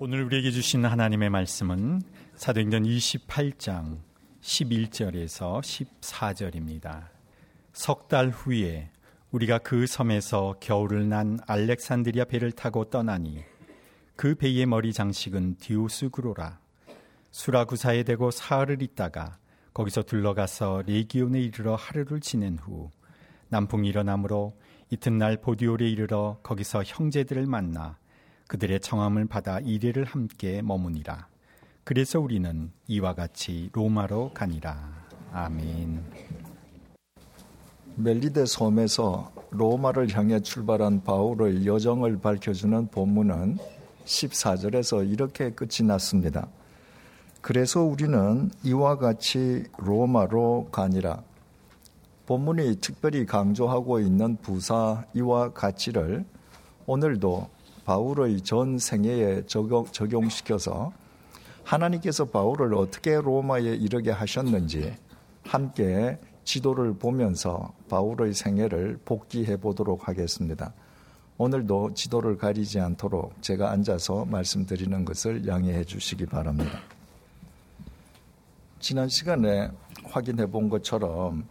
오늘 우리에게 주신 하나님의 말씀은 사도행전 28장 11절에서 14절입니다. 석 달 후에 우리가 그 섬에서 겨울을 난 알렉산드리아 배를 타고 떠나니 그 배의 머리 장식은 디오스 그로라. 수라구사에 대고 사흘을 있다가 거기서 둘러가서 레기온에 이르러 하루를 지낸 후 남풍이 일어나므로 이튿날 보디올에 이르러 거기서 형제들을 만나 그들의 청함을 받아 이래를 함께 머무니라. 그래서 우리는 이와 같이 로마로 가니라. 아멘. 멜리데 섬에서 로마를 향해 출발한 바울의 여정을 밝혀주는 본문은 14절에서 이렇게 끝이 났습니다. 그래서 우리는 이와 같이 로마로 가니라. 본문이 특별히 강조하고 있는 부사 이와 같이를 오늘도 바울의 전 생애에 적용, 적용시켜서 하나님께서 바울을 어떻게 로마에 이르게 하셨는지 함께 지도를 보면서 바울의 생애를 복기해 보도록 하겠습니다. 오늘도 지도를 가리지 않도록 제가 앉아서 말씀드리는 것을 양해해 주시기 바랍니다. 지난 시간에 확인해 본 것처럼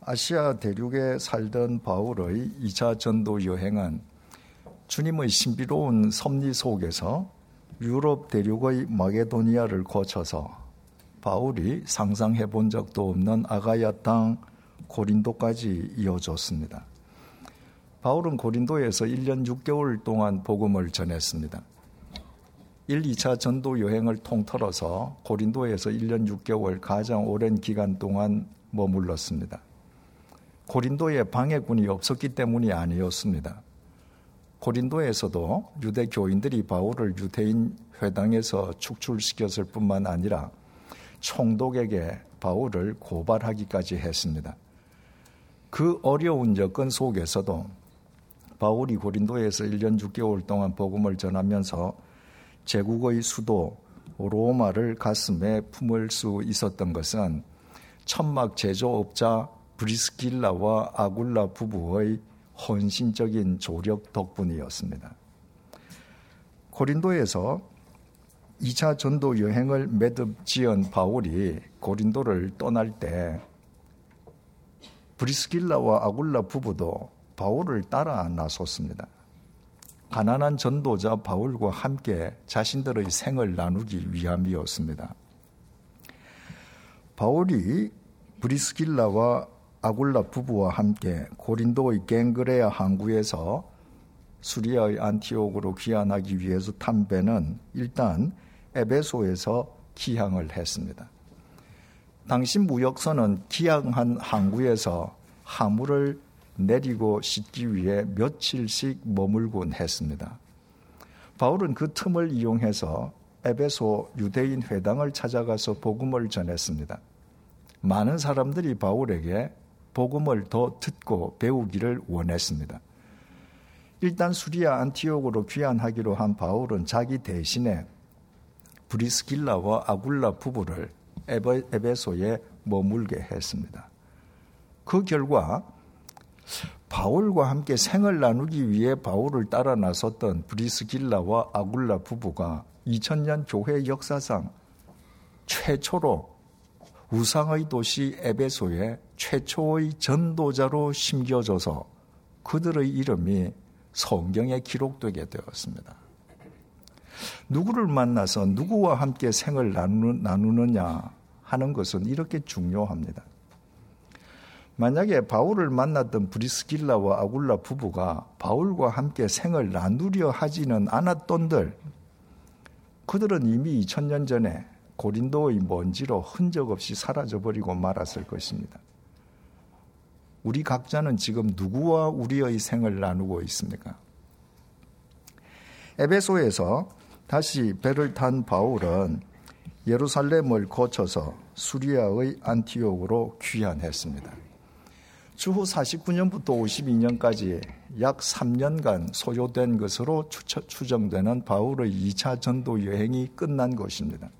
아시아 대륙에 살던 바울의 2차 전도 여행은 주님의 신비로운 섭리 속에서 유럽 대륙의 마게도니아를 거쳐서 바울이 상상해 본 적도 없는 아가야 땅 고린도까지 이어졌습니다. 바울은 고린도에서 1년 6개월 동안 복음을 전했습니다. 1, 2차 전도 여행을 통틀어서 고린도에서 1년 6개월 가장 오랜 기간 동안 머물렀습니다. 고린도에 방해군이 없었기 때문이 아니었습니다. 고린도에서도 유대 교인들이 바울을 유대인 회당에서 축출시켰을 뿐만 아니라 총독에게 바울을 고발하기까지 했습니다. 그 어려운 여건 속에서도 바울이 고린도에서 1년 6개월 동안 복음을 전하면서 제국의 수도 로마를 가슴에 품을 수 있었던 것은 천막 제조업자 브리스길라와 아굴라 부부의 헌신적인 조력 덕분이었습니다. 고린도에서 2차 전도 여행을 매듭 지은 바울이 고린도를 떠날 때 브리스길라와 아굴라 부부도 바울을 따라 나섰습니다. 가난한 전도자 바울과 함께 자신들의 생을 나누기 위함이었습니다. 바울이 브리스길라와 아굴라 부부와 함께 고린도의 갱그레아 항구에서 수리아의 안티옥으로 귀환하기 위해서 탄 배는 일단 에베소에서 기항을 했습니다. 당시 무역선은 기항한 항구에서 화물을 내리고 싣기 위해 며칠씩 머물곤 했습니다. 바울은 그 틈을 이용해서 에베소 유대인 회당을 찾아가서 복음을 전했습니다. 많은 사람들이 바울에게 복음을 더 듣고 배우기를 원했습니다. 일단 수리아 안티옥으로 귀환하기로 한 바울은 자기 대신에 브리스길라와 아굴라 부부를 에베소에 머물게 했습니다. 그 결과 바울과 함께 생을 나누기 위해 바울을 따라 나섰던 브리스길라와 아굴라 부부가 2000년 교회 역사상 최초로 우상의 도시 에베소에 최초의 전도자로 심겨져서 그들의 이름이 성경에 기록되게 되었습니다. 누구를 만나서 누구와 함께 생을 나누느냐 하는 것은 이렇게 중요합니다. 만약에 바울을 만났던 브리스길라와 아굴라 부부가 바울과 함께 생을 나누려 하지는 않았던들 그들은 이미 2000년 전에 고린도의 먼지로 흔적 없이 사라져버리고 말았을 것입니다. 우리 각자는 지금 누구와 우리의 생을 나누고 있습니까? 에베소에서 다시 배를 탄 바울은 예루살렘을 거쳐서 수리아의 안티옥으로 귀환했습니다. 주후 49년부터 52년까지 약 3년간 소요된 것으로 추정되는 바울의 2차 전도 여행이 끝난 것입니다.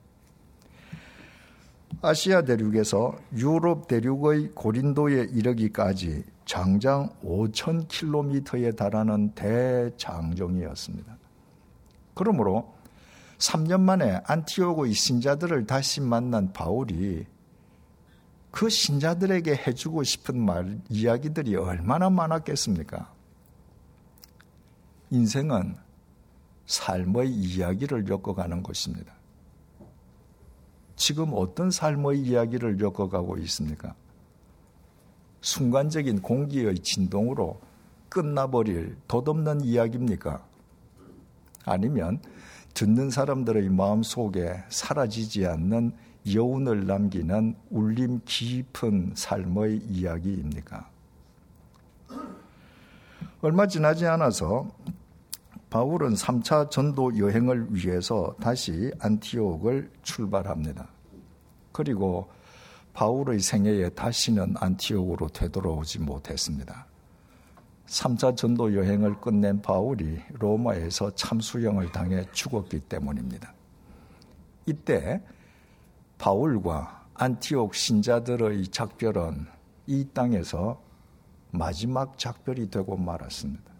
아시아 대륙에서 유럽 대륙의 고린도에 이르기까지 장장 5,000km에 달하는 대장정이었습니다. 그러므로 3년 만에 안티오고의 신자들을 다시 만난 바울이 그 신자들에게 해주고 싶은 말, 이야기들이 얼마나 많았겠습니까? 인생은 삶의 이야기를 엮어가는 것입니다. 지금 어떤 삶의 이야기를 엮어가고 있습니까? 순간적인 공기의 진동으로 끝나버릴 덧없는 이야기입니까? 아니면 듣는 사람들의 마음 속에 사라지지 않는 여운을 남기는 울림 깊은 삶의 이야기입니까? 얼마 지나지 않아서 바울은 3차 전도 여행을 위해서 다시 안티옥을 출발합니다. 그리고 바울의 생애에 다시는 안티옥으로 되돌아오지 못했습니다. 3차 전도 여행을 끝낸 바울이 로마에서 참수형을 당해 죽었기 때문입니다. 이때 바울과 안티옥 신자들의 작별은 이 땅에서 마지막 작별이 되고 말았습니다.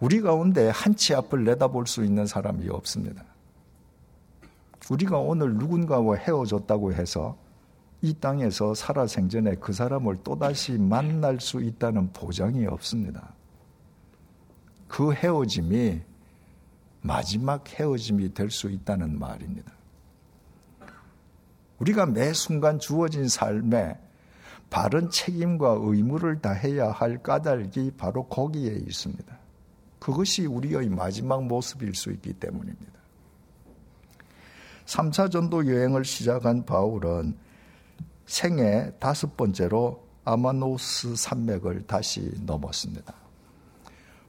우리 가운데 한 치 앞을 내다볼 수 있는 사람이 없습니다. 우리가 오늘 누군가와 헤어졌다고 해서 이 땅에서 살아생전에 그 사람을 또다시 만날 수 있다는 보장이 없습니다. 그 헤어짐이 마지막 헤어짐이 될 수 있다는 말입니다. 우리가 매 순간 주어진 삶에 바른 책임과 의무를 다해야 할 까닭이 바로 거기에 있습니다. 그것이 우리의 마지막 모습일 수 있기 때문입니다. 3차 전도 여행을 시작한 바울은 생애 다섯 번째로 아마노스 산맥을 다시 넘었습니다.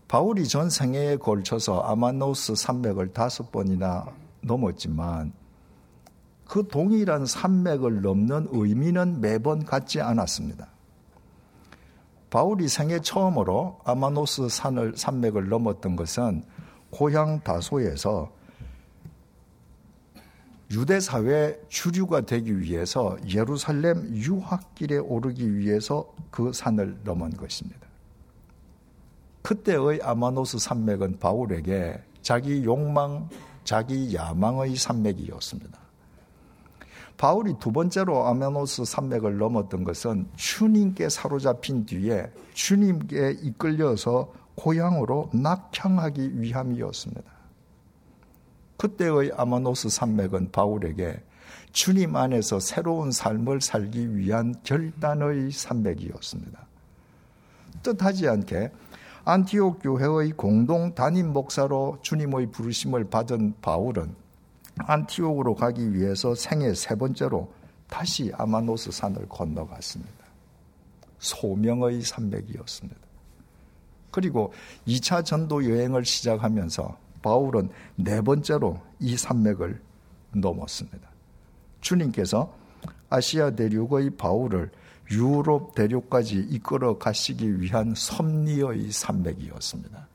바울이 전 생애에 걸쳐서 아마노스 산맥을 다섯 번이나 넘었지만 그 동일한 산맥을 넘는 의미는 매번 같지 않았습니다. 바울이 생애 처음으로 아마노스 산을 산맥을 넘었던 것은 고향 다소에서 유대 사회 주류가 되기 위해서 예루살렘 유학길에 오르기 위해서 그 산을 넘은 것입니다. 그때의 아마노스 산맥은 바울에게 자기 욕망, 자기 야망의 산맥이었습니다. 바울이 두 번째로 아메노스 산맥을 넘었던 것은 주님께 사로잡힌 뒤에 주님께 이끌려서 고향으로 낙향하기 위함이었습니다. 그때의 아마노스 산맥은 바울에게 주님 안에서 새로운 삶을 살기 위한 결단의 산맥이었습니다. 뜻하지 않게 안티옥 교회의 공동 담임 목사로 주님의 부르심을 받은 바울은 안티옥으로 가기 위해서 생애 세 번째로 다시 아마노스 산을 건너갔습니다. 소명의 산맥이었습니다. 그리고 2차 전도 여행을 시작하면서 바울은 네 번째로 이 산맥을 넘었습니다. 주님께서 아시아 대륙의 바울을 유럽 대륙까지 이끌어 가시기 위한 섭리의 산맥이었습니다.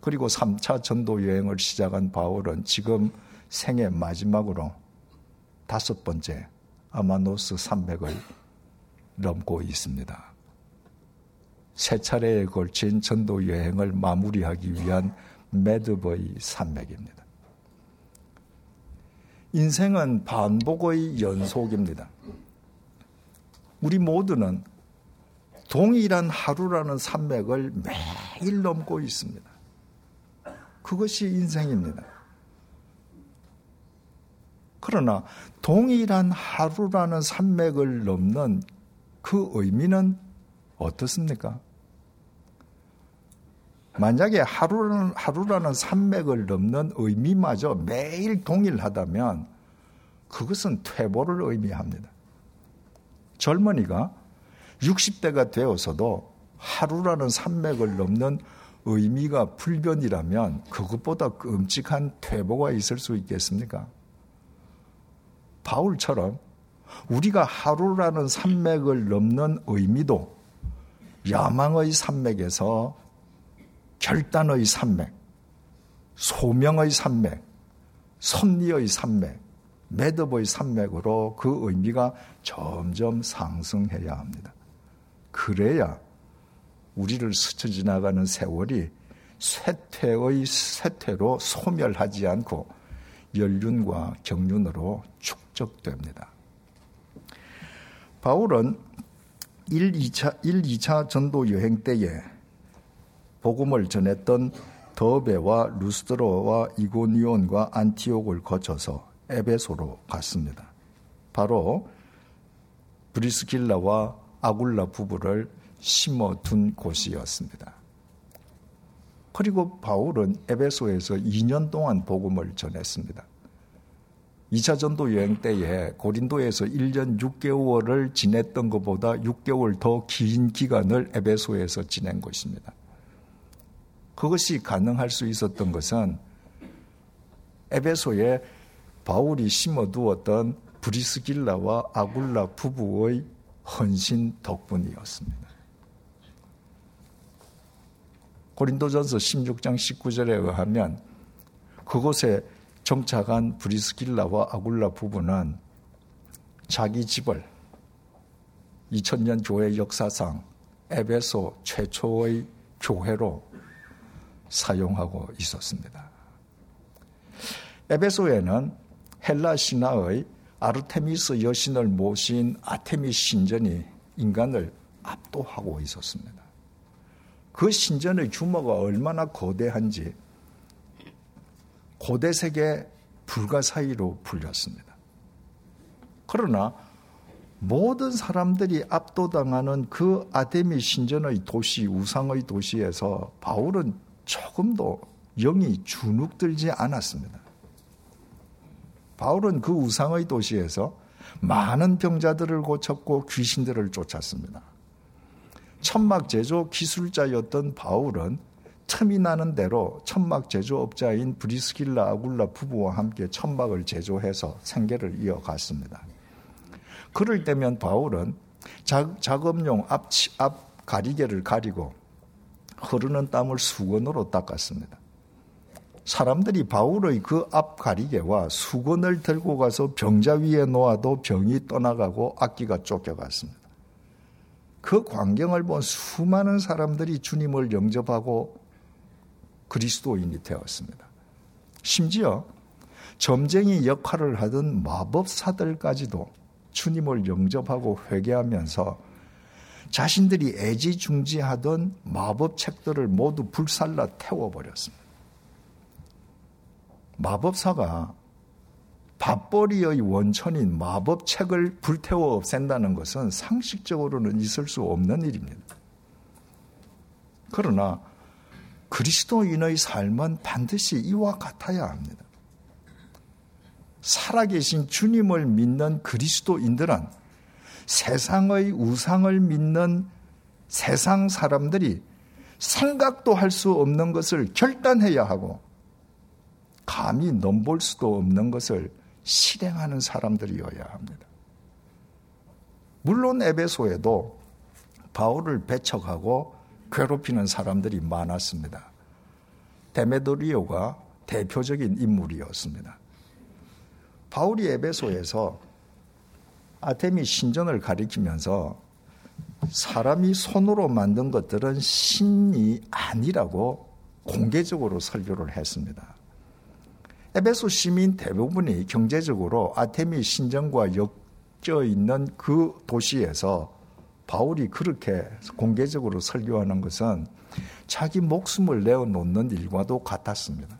그리고 3차 전도 여행을 시작한 바울은 지금 생애 마지막으로 다섯 번째 아마노스 산맥을 넘고 있습니다. 세 차례에 걸친 전도 여행을 마무리하기 위한 매드버의 산맥입니다. 인생은 반복의 연속입니다. 우리 모두는 동일한 하루라는 산맥을 매일 넘고 있습니다. 그것이 인생입니다. 그러나 동일한 하루라는 산맥을 넘는 그 의미는 어떻습니까? 만약에 하루라는, 하루라는 산맥을 넘는 의미마저 매일 동일하다면 그것은 퇴보를 의미합니다. 젊은이가 60대가 되어서도 하루라는 산맥을 넘는 의미가 불변이라면 그것보다 끔찍한 퇴보가 있을 수 있겠습니까? 바울처럼 우리가 하루라는 산맥을 넘는 의미도 야망의 산맥에서 결단의 산맥, 소명의 산맥, 섭리의 산맥, 매듭의 산맥으로 그 의미가 점점 상승해야 합니다. 그래야 우리를 스쳐 지나가는 세월이 쇠퇴의 쇠퇴로 소멸하지 않고 연륜과 경륜으로 축 적됩니다. 바울은 1, 2차, 1, 2차 전도 여행 때에 복음을 전했던 더베와 루스드로와 이고니온과 안티옥을 거쳐서 에베소로 갔습니다. 바로 브리스길라와 아굴라 부부를 심어둔 곳이었습니다. 그리고 바울은 에베소에서 2년 동안 복음을 전했습니다. 2차 전도 여행 때에 고린도에서 1년 6개월을 지냈던 것보다 6개월 더 긴 기간을 에베소에서 지낸 것입니다. 그것이 가능할 수 있었던 것은 에베소에 바울이 심어두었던 브리스길라와 아굴라 부부의 헌신 덕분이었습니다. 고린도전서 16장 19절에 의하면 그곳에 정착한 브리스길라와 아굴라 부부는 자기 집을 2000년 교회 역사상 에베소 최초의 교회로 사용하고 있었습니다. 에베소에는 헬라 신화의 아르테미스 여신을 모신 아테미 신전이 인간을 압도하고 있었습니다. 그 신전의 규모가 얼마나 거대한지 고대 세계 불가사의로 불렸습니다. 그러나 모든 사람들이 압도당하는 그 아데미 신전의 도시, 우상의 도시에서 바울은 조금도 영이 주눅들지 않았습니다. 바울은 그 우상의 도시에서 많은 병자들을 고쳤고 귀신들을 쫓았습니다. 천막 제조 기술자였던 바울은 틈이 나는 대로 천막 제조업자인 브리스길라 아굴라 부부와 함께 천막을 제조해서 생계를 이어갔습니다. 그럴 때면 바울은 작업용 앞, 앞 가리개를 가리고 흐르는 땀을 수건으로 닦았습니다. 사람들이 바울의 그 앞 가리개와 수건을 들고 가서 병자 위에 놓아도 병이 떠나가고 악기가 쫓겨갔습니다. 그 광경을 본 수많은 사람들이 주님을 영접하고 그리스도인이 되었습니다. 심지어 점쟁이 역할을 하던 마법사들까지도 주님을 영접하고 회개하면서 자신들이 애지중지하던 마법책들을 모두 불살라 태워버렸습니다. 마법사가 밥벌이의 원천인 마법책을 불태워 없앤다는 것은 상식적으로는 있을 수 없는 일입니다. 그러나 그리스도인의 삶은 반드시 이와 같아야 합니다. 살아계신 주님을 믿는 그리스도인들은 세상의 우상을 믿는 세상 사람들이 생각도 할 수 없는 것을 결단해야 하고 감히 넘볼 수도 없는 것을 실행하는 사람들이어야 합니다. 물론 에베소에도 바울을 배척하고 괴롭히는 사람들이 많았습니다. 데메도리오가 대표적인 인물이었습니다. 바울이 에베소에서 아테미 신전을 가리키면서 사람이 손으로 만든 것들은 신이 아니라고 공개적으로 설교를 했습니다. 에베소 시민 대부분이 경제적으로 아테미 신전과 엮여 있는 그 도시에서 바울이 그렇게 공개적으로 설교하는 것은 자기 목숨을 내어놓는 일과도 같았습니다.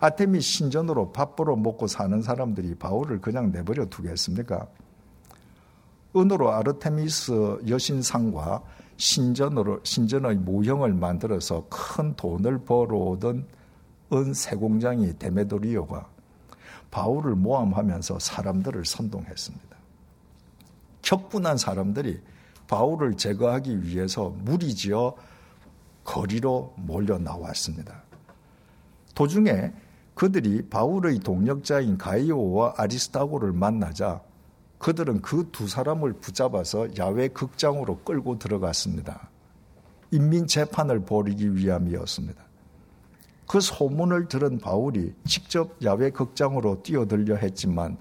아테미 신전으로 밥벌어 먹고 사는 사람들이 바울을 그냥 내버려 두겠습니까? 은으로 아르테미스 여신상과 신전으로 신전의 모형을 만들어서 큰 돈을 벌어오던 은 세공장이 데메도리오가 바울을 모함하면서 사람들을 선동했습니다. 격분한 사람들이 바울을 제거하기 위해서 무리지어 거리로 몰려 나왔습니다. 도중에 그들이 바울의 동력자인 가이오와 아리스타고를 만나자 그들은 그 두 사람을 붙잡아서 야외 극장으로 끌고 들어갔습니다. 인민 재판을 벌이기 위함이었습니다. 그 소문을 들은 바울이 직접 야외 극장으로 뛰어들려 했지만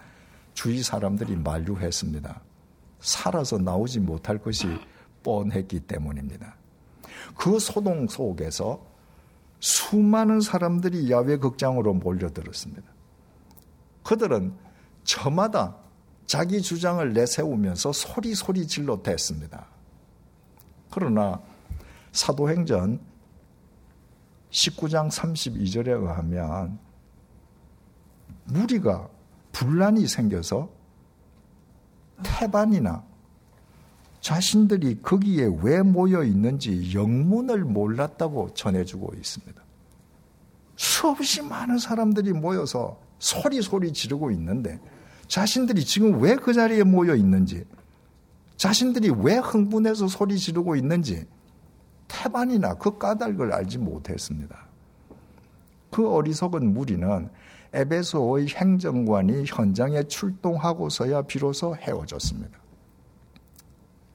주위 사람들이 만류했습니다. 살아서 나오지 못할 것이 뻔했기 때문입니다. 그 소동 속에서 수많은 사람들이 야외 극장으로 몰려들었습니다. 그들은 저마다 자기 주장을 내세우면서 소리 소리 질러 댔습니다. 그러나 사도행전 19장 32절에 의하면 무리가 분란이 생겨서 태반이나 자신들이 거기에 왜 모여 있는지 영문을 몰랐다고 전해주고 있습니다. 수없이 많은 사람들이 모여서 소리 소리 지르고 있는데 자신들이 지금 왜 그 자리에 모여 있는지 자신들이 왜 흥분해서 소리 지르고 있는지 태반이나 그 까닭을 알지 못했습니다. 그 어리석은 무리는 에베소의 행정관이 현장에 출동하고서야 비로소 헤어졌습니다.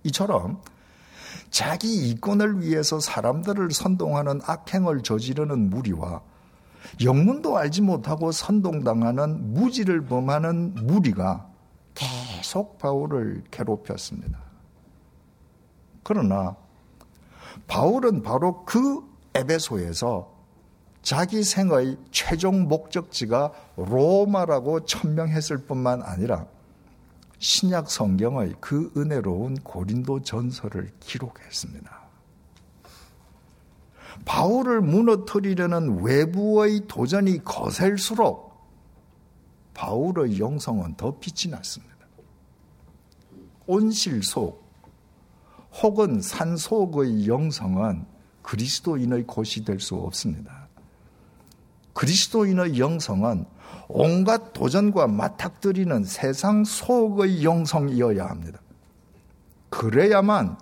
이처럼 자기 이권을 위해서 사람들을 선동하는 악행을 저지르는 무리와 영문도 알지 못하고 선동당하는 무지를 범하는 무리가 계속 바울을 괴롭혔습니다. 그러나 바울은 바로 그 에베소에서 자기 생의 최종 목적지가 로마라고 천명했을 뿐만 아니라 신약 성경의 그 은혜로운 고린도 전설을 기록했습니다. 바울을 무너뜨리려는 외부의 도전이 거셀수록 바울의 영성은 더 빛이 났습니다. 온실 속 혹은 산 속의 영성은 그리스도인의 곳이 될 수 없습니다. 그리스도인의 영성은 온갖 도전과 맞닥뜨리는 세상 속의 영성이어야 합니다. 그래야만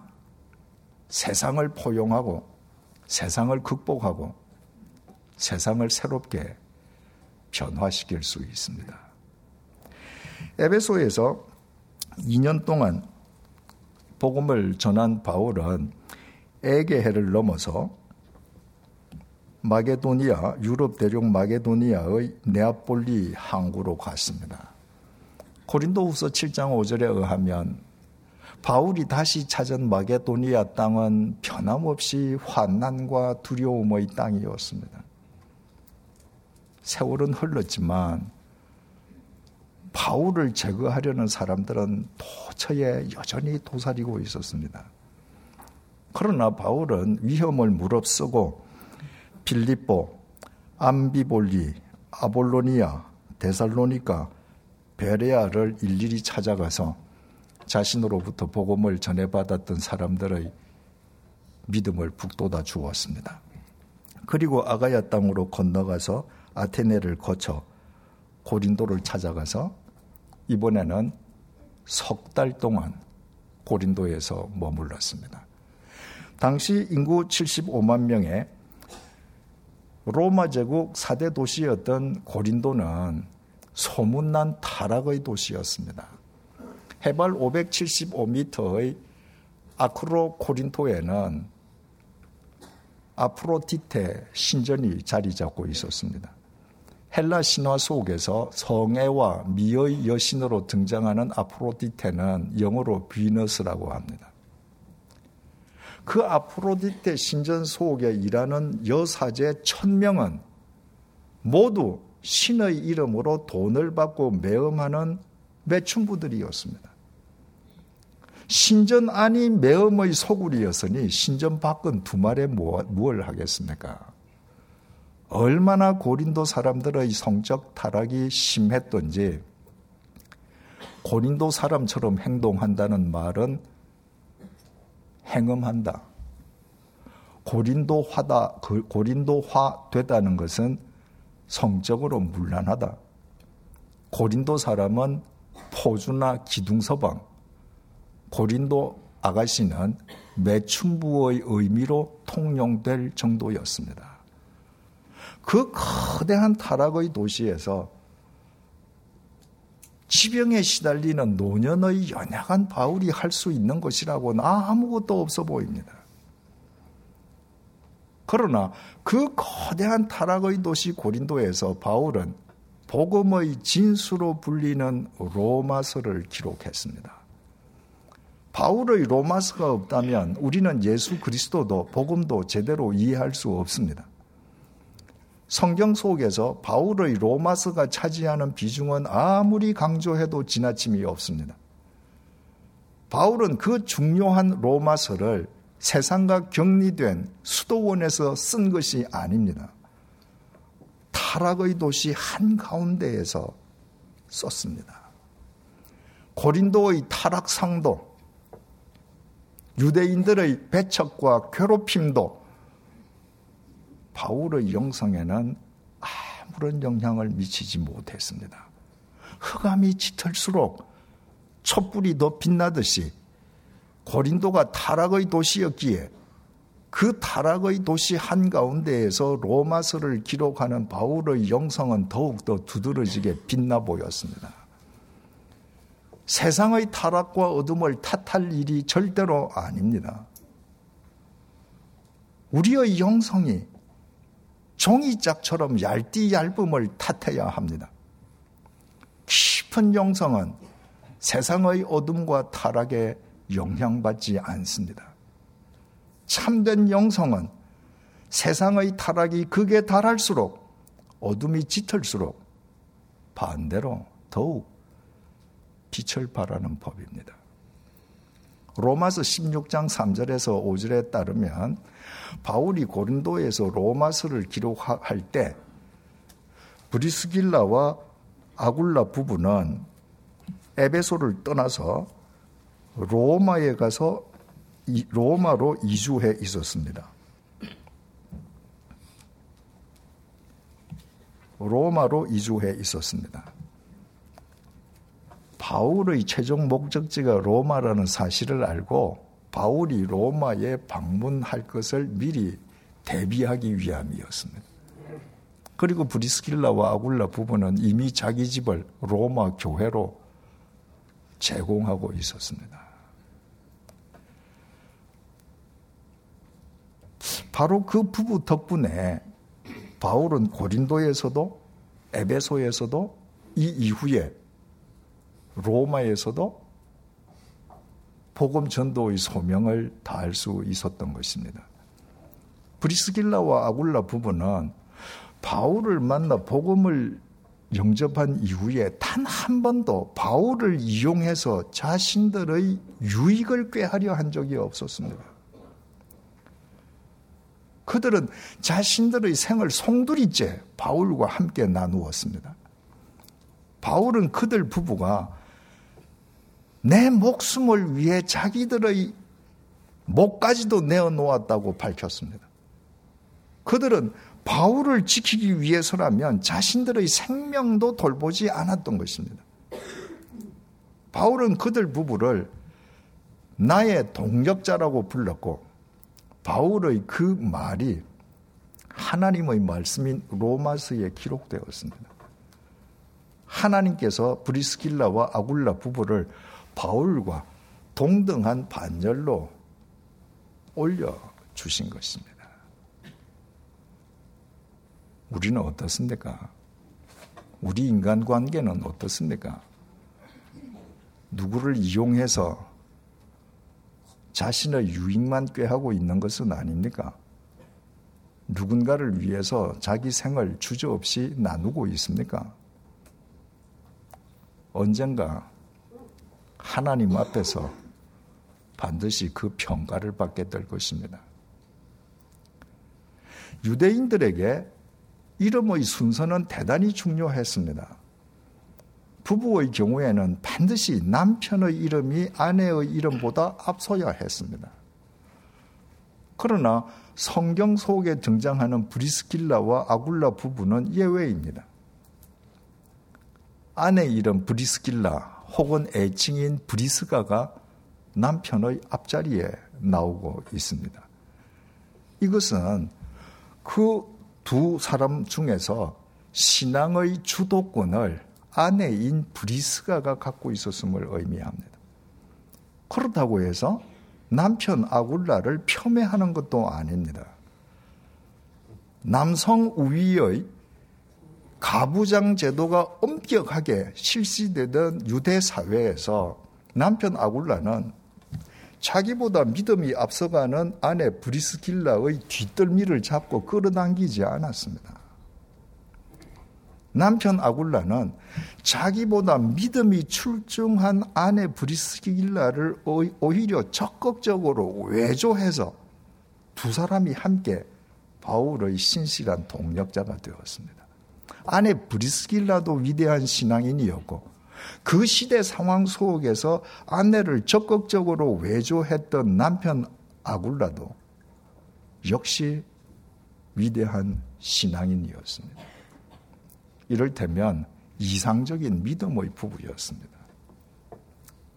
세상을 포용하고 세상을 극복하고 세상을 새롭게 변화시킬 수 있습니다. 에베소에서 2년 동안 복음을 전한 바울은 에게해를 넘어서 마게도니아, 유럽 대륙 마게도니아의 네아폴리 항구로 갔습니다. 고린도후서 7장 5절에 의하면 바울이 다시 찾은 마게도니아 땅은 변함없이 환난과 두려움의 땅이었습니다. 세월은 흘렀지만 바울을 제거하려는 사람들은 도처에 여전히 도사리고 있었습니다. 그러나 바울은 위험을 무릅쓰고 빌립보, 암비볼리, 아볼로니아, 데살로니카, 베레아를 일일이 찾아가서 자신으로부터 복음을 전해받았던 사람들의 믿음을 북돋아 주었습니다. 그리고 아가야 땅으로 건너가서 아테네를 거쳐 고린도를 찾아가서 이번에는 석 달 동안 고린도에서 머물렀습니다. 당시 인구 75만 명의 로마 제국 4대 도시였던 고린도는 소문난 타락의 도시였습니다. 해발 575m의 아크로 코린토에는 아프로디테 신전이 자리 잡고 있었습니다. 헬라 신화 속에서 성애와 미의 여신으로 등장하는 아프로디테는 영어로 비너스라고 합니다. 그 아프로디테 신전 속에 일하는 여사제 천명은 모두 신의 이름으로 돈을 받고 매음하는 매춘부들이었습니다. 신전 안이 매음의 소굴이었으니 신전 밖은 두 말에 무엇 하겠습니까? 얼마나 고린도 사람들의 성적 타락이 심했던지 고린도 사람처럼 행동한다는 말은 행음한다. 고린도화다, 그 고린도화 되다는 것은 성적으로 문란하다. 고린도 사람은 포주나 기둥서방, 고린도 아가씨는 매춘부의 의미로 통용될 정도였습니다. 그 거대한 타락의 도시에서 지병에 시달리는 노년의 연약한 바울이 할 수 있는 것이라고는 아무것도 없어 보입니다. 그러나 그 거대한 타락의 도시 고린도에서 바울은 복음의 진수로 불리는 로마서를 기록했습니다. 바울의 로마서가 없다면 우리는 예수 그리스도도 복음도 제대로 이해할 수 없습니다. 성경 속에서 바울의 로마서가 차지하는 비중은 아무리 강조해도 지나침이 없습니다. 바울은 그 중요한 로마서를 세상과 격리된 수도원에서 쓴 것이 아닙니다. 타락의 도시 한가운데에서 썼습니다. 고린도의 타락상도, 유대인들의 배척과 괴롭힘도 바울의 영성에는 아무런 영향을 미치지 못했습니다. 흑암이 짙을수록 촛불이 더 빛나듯이 고린도가 타락의 도시였기에 그 타락의 도시 한가운데에서 로마서를 기록하는 바울의 영성은 더욱더 두드러지게 빛나 보였습니다. 세상의 타락과 어둠을 탓할 일이 절대로 아닙니다. 우리의 영성이 종이짝처럼 얇디 얇음을 탓해야 합니다. 깊은 영성은 세상의 어둠과 타락에 영향받지 않습니다. 참된 영성은 세상의 타락이 극에 달할수록 어둠이 짙을수록 반대로 더욱 빛을 발하는 법입니다. 로마서 16장 3절에서 5절에 따르면 바울이 고린도에서 로마서를 기록할 때 브리스길라와 아굴라 부부는 에베소를 떠나서 로마에 가서 로마로 이주해 있었습니다. 로마로 이주해 있었습니다. 바울의 최종 목적지가 로마라는 사실을 알고 바울이 로마에 방문할 것을 미리 대비하기 위함이었습니다. 그리고 브리스길라와 아굴라 부부는 이미 자기 집을 로마 교회로 제공하고 있었습니다. 바로 그 부부 덕분에 바울은 고린도에서도 에베소에서도 이 이후에 로마에서도 복음 전도의 소명을 다할 수 있었던 것입니다. 브리스길라와 아굴라 부부는 바울을 만나 복음을 영접한 이후에 단 한 번도 바울을 이용해서 자신들의 유익을 꾀하려 한 적이 없었습니다. 그들은 자신들의 생을 송두리째 바울과 함께 나누었습니다. 바울은 그들 부부가 내 목숨을 위해 자기들의 목까지도 내어놓았다고 밝혔습니다. 그들은 바울을 지키기 위해서라면 자신들의 생명도 돌보지 않았던 것입니다. 바울은 그들 부부를 나의 동력자라고 불렀고 바울의 그 말이 하나님의 말씀인 로마서에 기록되었습니다. 하나님께서 브리스길라와 아굴라 부부를 바울과 동등한 반열로 올려 주신 것입니다. 우리는 어떻습니까? 우리 인간 관계는 어떻습니까? 누구를 이용해서 자신의 유익만 꾀하고 있는 것은 아닙니까? 누군가를 위해서 자기 생을 주저없이 나누고 있습니까? 언젠가 하나님 앞에서 반드시 그 평가를 받게 될 것입니다. 유대인들에게 이름의 순서는 대단히 중요했습니다. 부부의 경우에는 반드시 남편의 이름이 아내의 이름보다 앞서야 했습니다. 그러나 성경 속에 등장하는 브리스길라와 아굴라 부부는 예외입니다. 아내 이름 브리스길라 혹은 애칭인 브리스가가 남편의 앞자리에 나오고 있습니다. 이것은 그 두 사람 중에서 신앙의 주도권을 아내인 브리스가가 갖고 있었음을 의미합니다. 그렇다고 해서 남편 아굴라를 폄훼하는 것도 아닙니다. 남성 우위의 가부장 제도가 엄격하게 실시되던 유대 사회에서 남편 아굴라는 자기보다 믿음이 앞서가는 아내 브리스길라의 뒷덜미를 잡고 끌어당기지 않았습니다. 남편 아굴라는 자기보다 믿음이 출중한 아내 브리스길라를 오히려 적극적으로 외조해서 두 사람이 함께 바울의 신실한 동력자가 되었습니다. 아내 브리스길라도 위대한 신앙인이었고 그 시대 상황 속에서 아내를 적극적으로 외조했던 남편 아굴라도 역시 위대한 신앙인이었습니다. 이를테면 이상적인 믿음의 부부였습니다.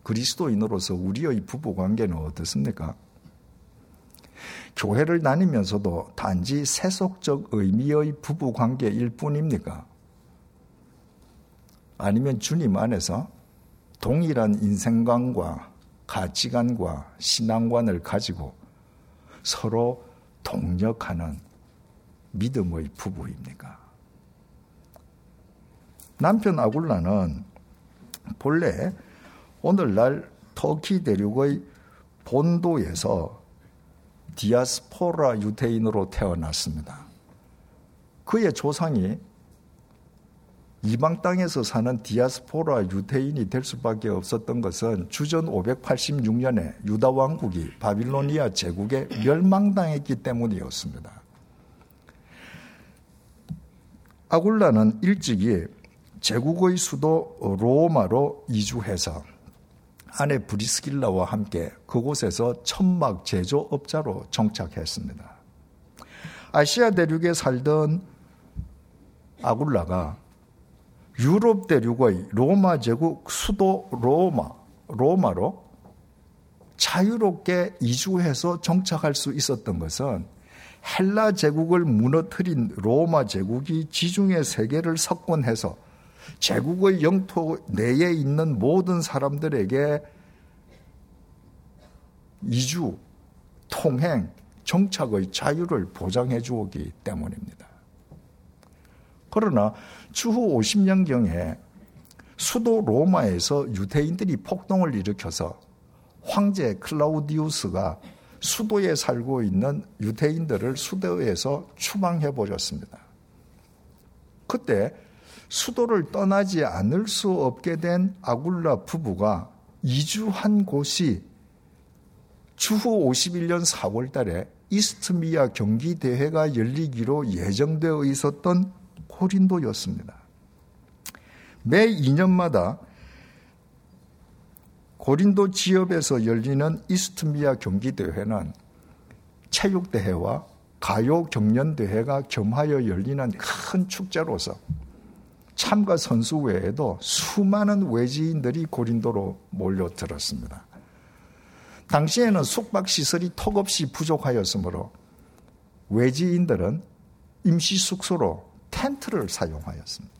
그리스도인으로서 우리의 부부 관계는 어떻습니까? 교회를 다니면서도 단지 세속적 의미의 부부 관계일 뿐입니까? 아니면 주님 안에서 동일한 인생관과 가치관과 신앙관을 가지고 서로 동력하는 믿음의 부부입니까? 남편 아굴라는 본래 오늘날 터키 대륙의 본도에서 디아스포라 유태인으로 태어났습니다. 그의 조상이 이방 땅에서 사는 디아스포라 유태인이 될 수밖에 없었던 것은 주전 586년에 유다 왕국이 바빌로니아 제국에 멸망당했기 때문이었습니다. 아굴라는 일찍이 제국의 수도 로마로 이주해서 아내 브리스길라와 함께 그곳에서 천막 제조업자로 정착했습니다. 아시아 대륙에 살던 아굴라가 유럽 대륙의 로마 제국 수도 로마, 로마로 자유롭게 이주해서 정착할 수 있었던 것은 헬라 제국을 무너뜨린 로마 제국이 지중해 세계를 석권해서 제국의 영토 내에 있는 모든 사람들에게 이주, 통행, 정착의 자유를 보장해 주었기 때문입니다. 그러나 추후 50년경에 수도 로마에서 유대인들이 폭동을 일으켜서 황제 클라우디우스가 수도에 살고 있는 유대인들을 수도에서 추방해 버렸습니다. 그때 수도를 떠나지 않을 수 없게 된 아굴라 부부가 이주한 곳이 추후 51년 4월 달에 이스트미아 경기 대회가 열리기로 예정되어 있었던 고린도였습니다. 매 2년마다 고린도 지역에서 열리는 이스트미아 경기대회는 체육대회와 가요 경연대회가 겸하여 열리는 큰 축제로서 참가 선수 외에도 수많은 외지인들이 고린도로 몰려들었습니다. 당시에는 숙박 시설이 턱없이 부족하였으므로 외지인들은 임시 숙소로 텐트를 사용하였습니다.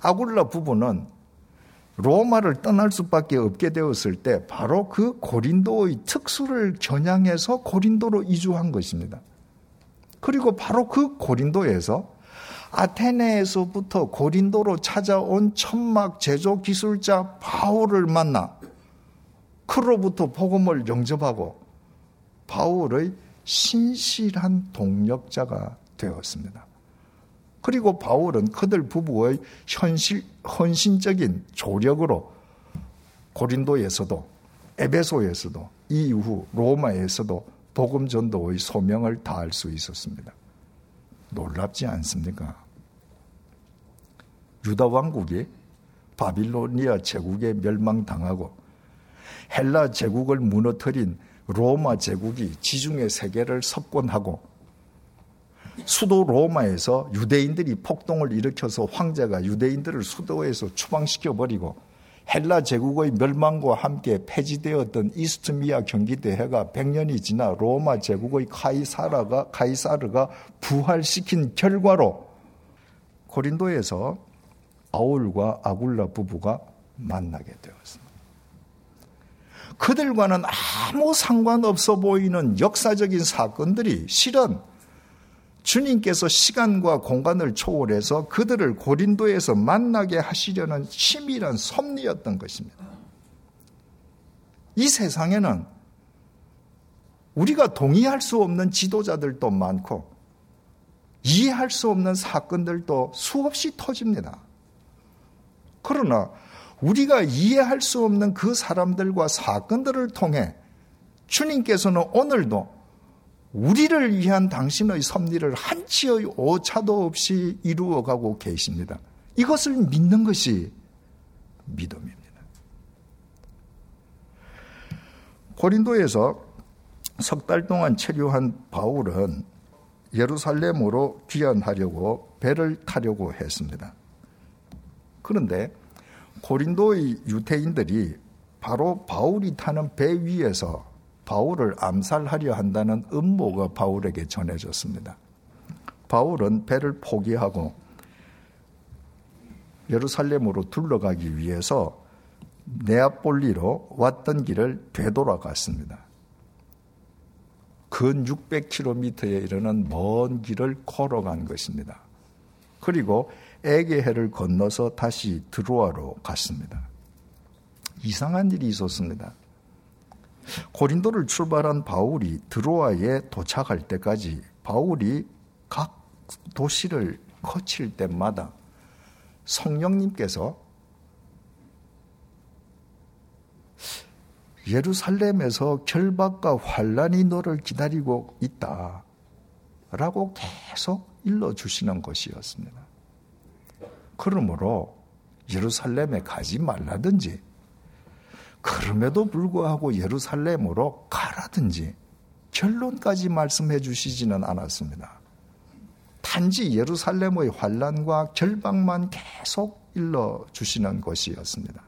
아굴라 부부는 로마를 떠날 수밖에 없게 되었을 때 바로 그 고린도의 특수를 겨냥해서 고린도로 이주한 것입니다. 그리고 바로 그 고린도에서 아테네에서부터 고린도로 찾아온 천막 제조 기술자 바울을 만나 그로부터 복음을 영접하고 바울의 신실한 동력자가 되었습니다. 그리고 바울은 그들 부부의 현실, 헌신적인 조력으로 고린도에서도 에베소에서도 이후 로마에서도 복음 전도의 소명을 다할 수 있었습니다. 놀랍지 않습니까? 유다 왕국이 바빌로니아 제국에 멸망당하고 헬라 제국을 무너뜨린 로마 제국이 지중해 세계를 석권하고 수도 로마에서 유대인들이 폭동을 일으켜서 황제가 유대인들을 수도에서 추방시켜 버리고 헬라 제국의 멸망과 함께 폐지되었던 이스트미아 경기대회가 100년이 지나 로마 제국의 카이사라가 카이사르가 부활시킨 결과로 고린도에서 아울과 아굴라 부부가 만나게 되었습니다. 그들과는 아무 상관없어 보이는 역사적인 사건들이 실은 주님께서 시간과 공간을 초월해서 그들을 고린도에서 만나게 하시려는 치밀한 섭리였던 것입니다. 이 세상에는 우리가 동의할 수 없는 지도자들도 많고 이해할 수 없는 사건들도 수없이 터집니다. 그러나 우리가 이해할 수 없는 그 사람들과 사건들을 통해 주님께서는 오늘도 우리를 위한 당신의 섭리를 한치의 오차도 없이 이루어가고 계십니다. 이것을 믿는 것이 믿음입니다. 고린도에서 석 달 동안 체류한 바울은 예루살렘으로 귀환하려고 배를 타려고 했습니다. 그런데 고린도의 유태인들이 바로 바울이 타는 배 위에서 바울을 암살하려 한다는 음모가 바울에게 전해졌습니다. 바울은 배를 포기하고 예루살렘으로 둘러가기 위해서 네아폴리로 왔던 길을 되돌아갔습니다. 근 600km에 이르는 먼 길을 걸어간 것입니다. 그리고 에게해를 건너서 다시 드로아로 갔습니다. 이상한 일이 있었습니다. 고린도를 출발한 바울이 드로아에 도착할 때까지 바울이 각 도시를 거칠 때마다 성령님께서 예루살렘에서 결박과 환란이 너를 기다리고 있다. 라고 계속 일러주시는 것이었습니다. 그러므로 예루살렘에 가지 말라든지 그럼에도 불구하고 예루살렘으로 가라든지 결론까지 말씀해 주시지는 않았습니다. 단지 예루살렘의 환란과 결박만 계속 일러 주시는 것이었습니다.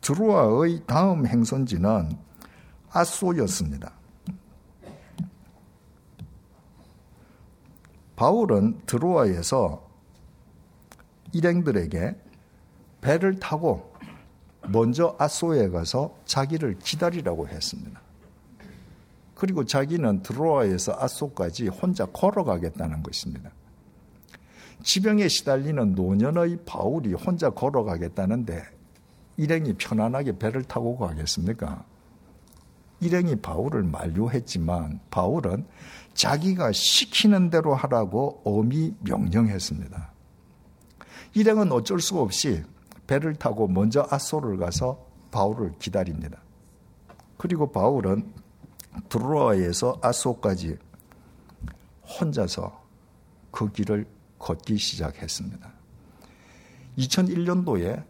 드루아의 다음 행선지는 아소였습니다. 바울은 드로아에서 일행들에게 배를 타고 먼저 아소에 가서 자기를 기다리라고 했습니다. 그리고 자기는 드로아에서 아소까지 혼자 걸어가겠다는 것입니다. 지병에 시달리는 노년의 바울이 혼자 걸어가겠다는데 일행이 편안하게 배를 타고 가겠습니까? 일행이 바울을 만류했지만 바울은 자기가 시키는 대로 하라고 엄히 명령했습니다. 일행은 어쩔 수 없이 배를 타고 먼저 아소를 가서 바울을 기다립니다. 그리고 바울은 드로아에서 아소까지 혼자서 그 길을 걷기 시작했습니다. 2001년도에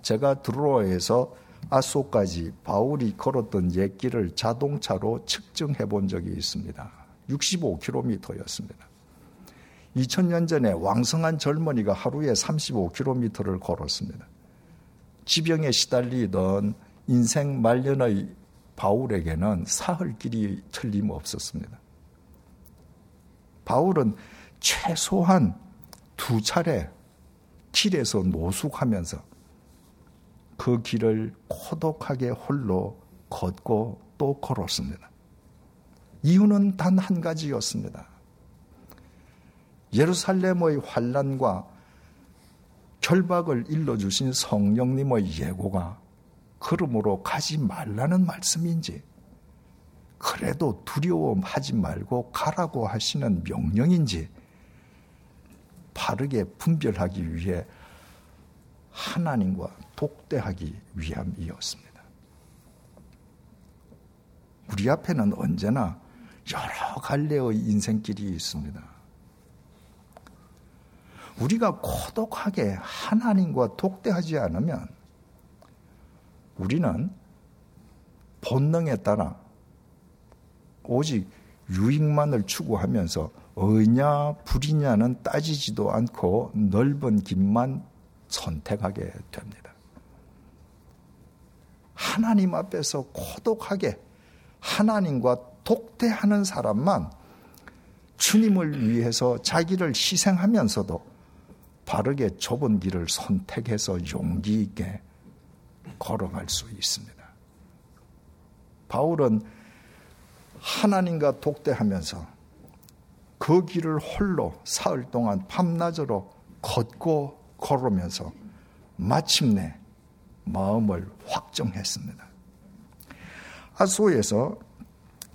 제가 드로아에서 아소까지 바울이 걸었던 옛길을 자동차로 측정해 본 적이 있습니다. 65km였습니다. 2000년 전에 왕성한 젊은이가 하루에 35km를 걸었습니다. 지병에 시달리던 인생 말년의 바울에게는 사흘 길이 틀림없었습니다. 바울은 최소한 두 차례 길에서 노숙하면서 그 길을 고독하게 홀로 걷고 또 걸었습니다. 이유는 단 한 가지였습니다. 예루살렘의 환란과 결박을 일러주신 성령님의 예고가 그러므로 가지 말라는 말씀인지 그래도 두려움하지 말고 가라고 하시는 명령인지 바르게 분별하기 위해 하나님과 독대하기 위함이었습니다. 우리 앞에는 언제나 여러 갈래의 인생길이 있습니다. 우리가 고독하게 하나님과 독대하지 않으면 우리는 본능에 따라 오직 유익만을 추구하면서 의냐 불이냐는 따지지도 않고 넓은 길만 선택하게 됩니다. 하나님 앞에서 고독하게 하나님과 독대하는 사람만 주님을 위해서 자기를 희생하면서도 바르게 좁은 길을 선택해서 용기 있게 걸어갈 수 있습니다. 바울은 하나님과 독대하면서 그 길을 홀로 사흘 동안 밤낮으로 걷고 걸으면서 마침내 마음을 확정했습니다. 아소에서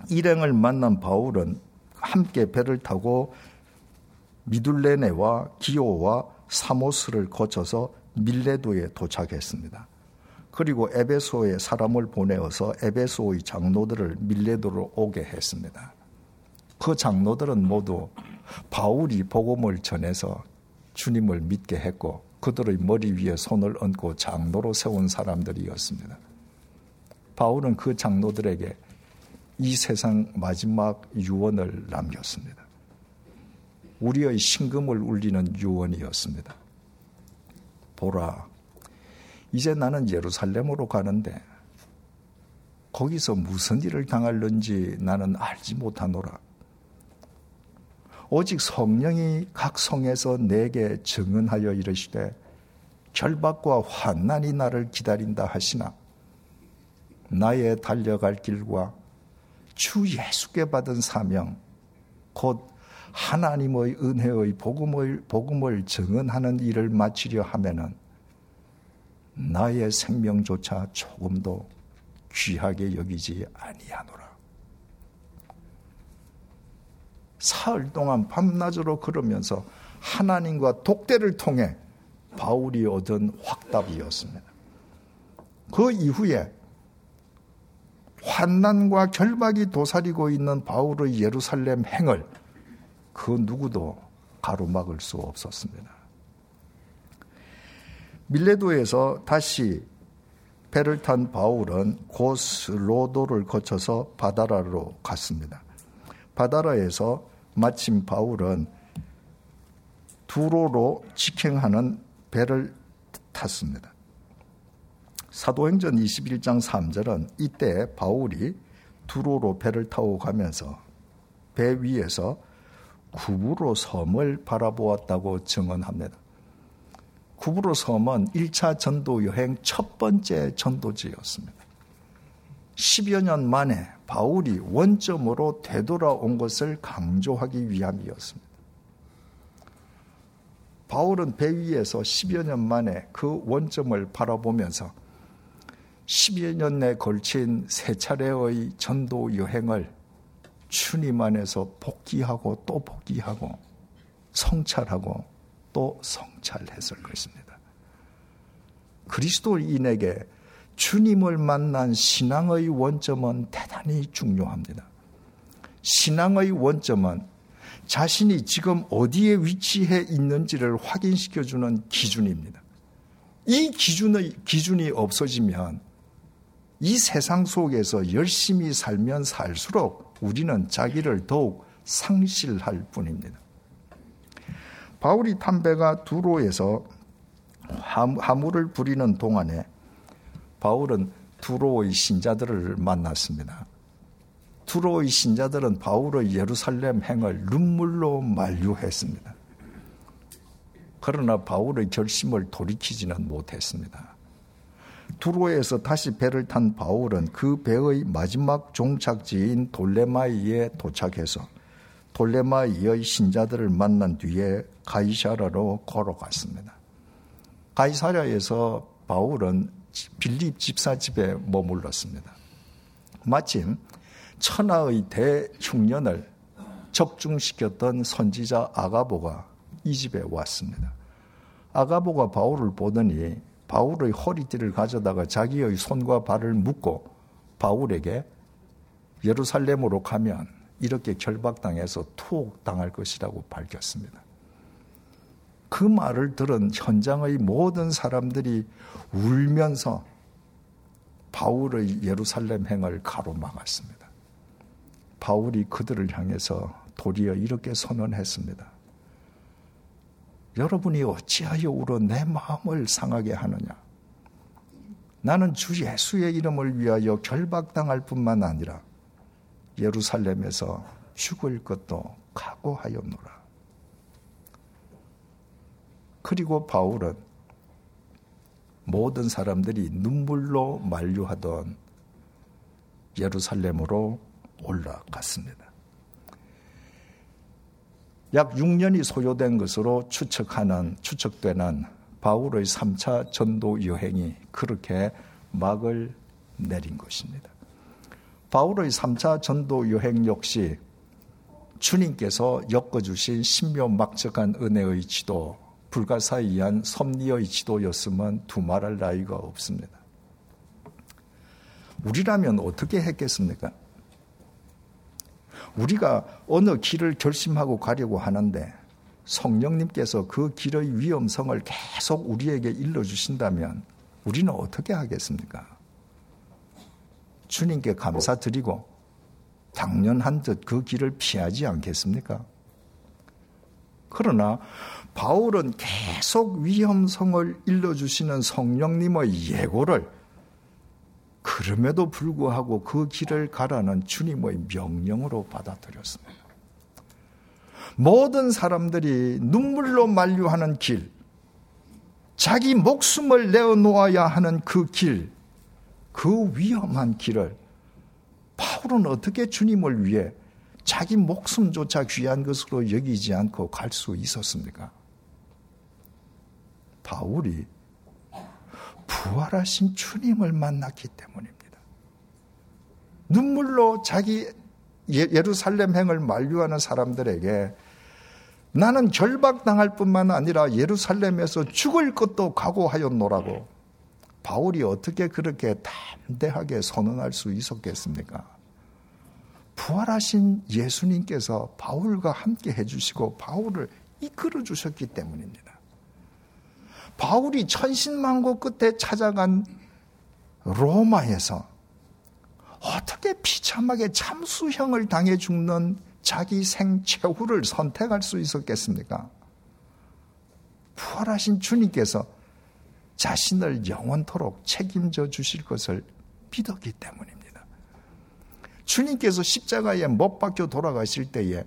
일행을 만난 바울은 함께 배를 타고 미둘레네와 기오와 사모스를 거쳐서 밀레도에 도착했습니다. 그리고 에베소에 사람을 보내어서 에베소의 장로들을 밀레도로 오게 했습니다. 그 장로들은 모두 바울이 복음을 전해서 주님을 믿게 했고 그들의 머리 위에 손을 얹고 장로로 세운 사람들이었습니다. 바울은 그 장로들에게 이 세상 마지막 유언을 남겼습니다. 우리의 신금을 울리는 유언이었습니다. 보라, 이제 나는 예루살렘으로 가는데 거기서 무슨 일을 당할는지 나는 알지 못하노라. 오직 성령이 각 성에서 내게 증언하여 이르시되 결박과 환난이 나를 기다린다 하시나 나의 달려갈 길과 주 예수께 받은 사명 곧 하나님의 은혜의 복음을 복음을 증언하는 일을 마치려 하면은 나의 생명조차 조금도 귀하게 여기지 아니하노라. 사흘 동안 밤낮으로 걸으면서 하나님과 독대를 통해 바울이 얻은 확답이었습니다. 그 이후에 환난과 결박이 도사리고 있는 바울의 예루살렘 행을 그 누구도 가로막을 수 없었습니다. 밀레도에서 다시 배를 탄 바울은 고스로도를 거쳐서 바다라로 갔습니다. 바다라에서 마침 바울은 두로로 직행하는 배를 탔습니다. 사도행전 21장 3절은 이때 바울이 두로로 배를 타고 가면서 배 위에서 구부로 섬을 바라보았다고 증언합니다. 구부로 섬은 1차 전도 여행 첫 번째 전도지였습니다. 10여 년 만에 바울이 원점으로 되돌아온 것을 강조하기 위함이었습니다. 바울은 배 위에서 10여 년 만에 그 원점을 바라보면서 10여 년에 걸친 세 차례의 전도 여행을 주님 안에서 복귀하고 또 복귀하고 성찰하고 또 성찰했을 것입니다. 그리스도인에게 주님을 만난 신앙의 원점은 대단히 중요합니다. 신앙의 원점은 자신이 지금 어디에 위치해 있는지를 확인시켜주는 기준입니다. 이 기준의, 기준이 없어지면 이 세상 속에서 열심히 살면 살수록 우리는 자기를 더욱 상실할 뿐입니다. 바울이 탐배가 두로에서 화물을 부리는 동안에 바울은 두로의 신자들을 만났습니다. 두로의 신자들은 바울의 예루살렘 행을 눈물로 만류했습니다. 그러나 바울의 결심을 돌이키지는 못했습니다. 두로에서 다시 배를 탄 바울은 그 배의 마지막 종착지인 돌레마이에 도착해서 돌레마이의 신자들을 만난 뒤에 가이사라로 걸어갔습니다. 가이사라에서 바울은 빌립 집사 집에 머물렀습니다. 마침 천하의 대흉년을 적중시켰던 선지자 아가보가 이 집에 왔습니다. 아가보가 바울을 보더니 바울의 허리띠를 가져다가 자기의 손과 발을 묶고 바울에게 예루살렘으로 가면 이렇게 결박당해서 투옥 당할 것이라고 밝혔습니다. 그 말을 들은 현장의 모든 사람들이 울면서 바울의 예루살렘 행을 가로막았습니다. 바울이 그들을 향해서 도리어 이렇게 선언했습니다. 여러분이 어찌하여 울어 내 마음을 상하게 하느냐? 나는 주 예수의 이름을 위하여 결박당할 뿐만 아니라 예루살렘에서 죽을 것도 각오하였노라. 그리고 바울은 모든 사람들이 눈물로 만류하던 예루살렘으로 올라갔습니다. 약 6년이 소요된 것으로 추측하는, 추측되는 바울의 3차 전도 여행이 그렇게 막을 내린 것입니다. 바울의 3차 전도 여행 역시 주님께서 엮어주신 신묘막적한 은혜의 지도, 불가사의한 섭리의 지도였으면 두말할 나위가 없습니다. 우리라면 어떻게 했겠습니까? 우리가 어느 길을 결심하고 가려고 하는데 성령님께서 그 길의 위험성을 계속 우리에게 일러주신다면 우리는 어떻게 하겠습니까? 주님께 감사드리고 당연한 듯 그 길을 피하지 않겠습니까? 그러나 바울은 계속 위험성을 일러주시는 성령님의 예고를 그럼에도 불구하고 그 길을 가라는 주님의 명령으로 받아들였습니다. 모든 사람들이 눈물로 만류하는 길, 자기 목숨을 내어놓아야 하는 그 길, 그 위험한 길을 바울은 어떻게 주님을 위해 자기 목숨조차 귀한 것으로 여기지 않고 갈 수 있었습니까? 바울이 부활하신 주님을 만났기 때문입니다. 눈물로 자기 예, 예루살렘 행을 만류하는 사람들에게 나는 결박당할 뿐만 아니라 예루살렘에서 죽을 것도 각오하였노라고 바울이 어떻게 그렇게 담대하게 선언할 수 있었겠습니까? 부활하신 예수님께서 바울과 함께 해주시고 바울을 이끌어 주셨기 때문입니다. 바울이 천신만고 끝에 찾아간 로마에서 어떻게 비참하게 참수형을 당해 죽는 자기 생 최후를 선택할 수 있었겠습니까? 부활하신 주님께서 자신을 영원토록 책임져 주실 것을 믿었기 때문입니다. 주님께서 십자가에 못 박혀 돌아가실 때에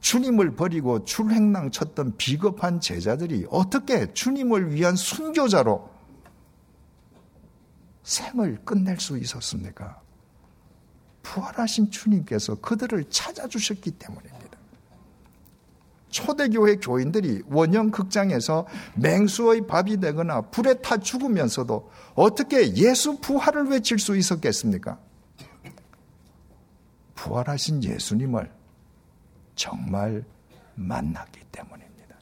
주님을 버리고 출행랑 쳤던 비겁한 제자들이 어떻게 주님을 위한 순교자로 생을 끝낼 수 있었습니까? 부활하신 주님께서 그들을 찾아주셨기 때문입니다. 초대교회 교인들이 원형 극장에서 맹수의 밥이 되거나 불에 타 죽으면서도 어떻게 예수 부활을 외칠 수 있었겠습니까? 부활하신 예수님을 정말 만났기 때문입니다.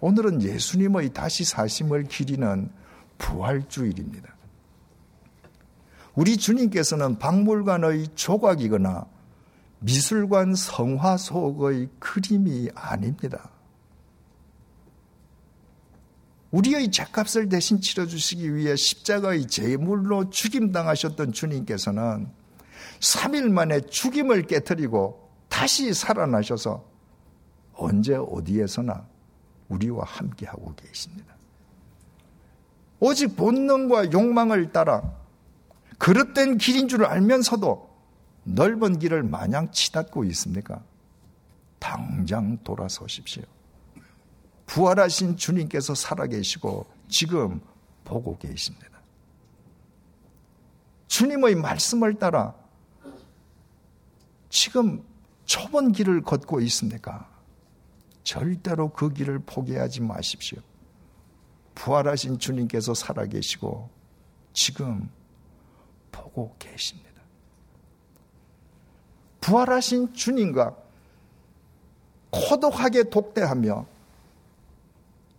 오늘은 예수님의 다시 사심을 기리는 부활주일입니다. 우리 주님께서는 박물관의 조각이거나 미술관 성화 속의 그림이 아닙니다. 우리의 죄값을 대신 치러주시기 위해 십자가의 제물로 죽임당하셨던 주님께서는 3일 만에 죽임을 깨뜨리고 다시 살아나셔서 언제 어디에서나 우리와 함께하고 계십니다. 오직 본능과 욕망을 따라 그릇된 길인 줄 알면서도 넓은 길을 마냥 치닫고 있습니까? 당장 돌아서십시오. 부활하신 주님께서 살아계시고 지금 보고 계십니다. 주님의 말씀을 따라 지금 좁은 길을 걷고 있습니까? 절대로 그 길을 포기하지 마십시오. 부활하신 주님께서 살아계시고 지금 보고 계십니다. 부활하신 주님과 고독하게 독대하며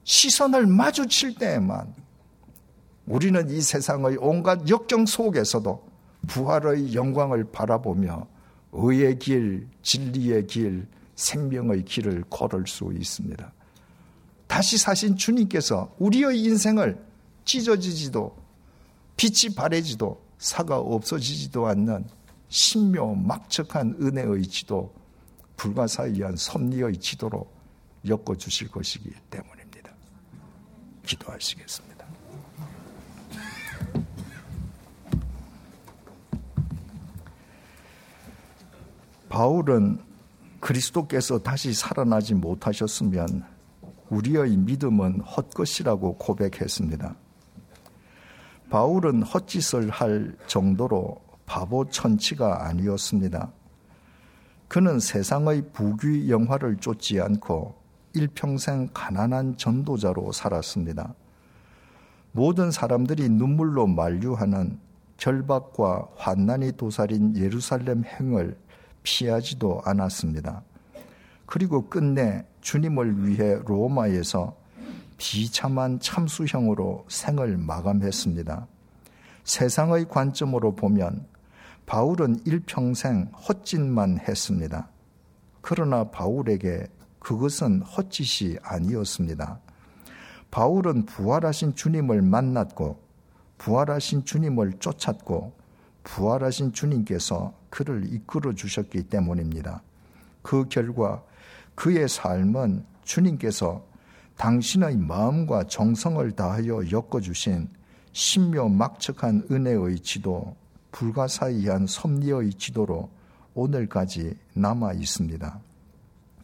시선을 마주칠 때에만 우리는 이 세상의 온갖 역경 속에서도 부활의 영광을 바라보며 의의 길, 진리의 길, 생명의 길을 걸을 수 있습니다. 다시 사신 주님께서 우리의 인생을 찢어지지도 빛이 바래지도 사가 없어지지도 않는 신묘 막척한 은혜의 지도, 불가사의한 섭리의 지도로 엮어주실 것이기 때문입니다. 기도하시겠습니다. 바울은 그리스도께서 다시 살아나지 못하셨으면 우리의 믿음은 헛것이라고 고백했습니다. 바울은 헛짓을 할 정도로 바보 천치가 아니었습니다. 그는 세상의 부귀 영화를 쫓지 않고 일평생 가난한 전도자로 살았습니다. 모든 사람들이 눈물로 만류하는 결박과 환난이 도살인 예루살렘 행을 피하지도 않았습니다. 그리고 끝내 주님을 위해 로마에서 비참한 참수형으로 생을 마감했습니다. 세상의 관점으로 보면 바울은 일평생 헛짓만 했습니다. 그러나 바울에게 그것은 헛짓이 아니었습니다. 바울은 부활하신 주님을 만났고 부활하신 주님을 쫓았고 부활하신 주님께서 그를 이끌어 주셨기 때문입니다. 그 결과 그의 삶은 주님께서 당신의 마음과 정성을 다하여 엮어주신 신묘 막측한 은혜의 지도, 불가사의한 섭리의 지도로 오늘까지 남아 있습니다.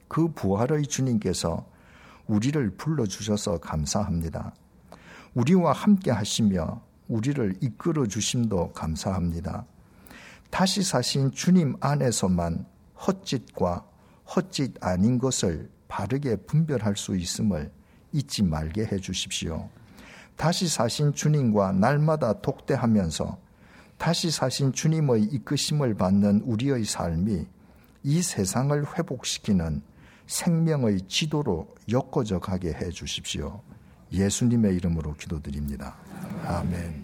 그 부활의 주님께서 우리를 불러주셔서 감사합니다. 우리와 함께 하시며 우리를 이끌어 주심도 감사합니다. 다시 사신 주님 안에서만 헛짓과 헛짓 아닌 것을 바르게 분별할 수 있음을 잊지 말게 해 주십시오. 다시 사신 주님과 날마다 독대하면서 다시 사신 주님의 이끄심을 받는 우리의 삶이 이 세상을 회복시키는 생명의 지도로 엮어져 가게 해 주십시오. 예수님의 이름으로 기도드립니다. 아멘.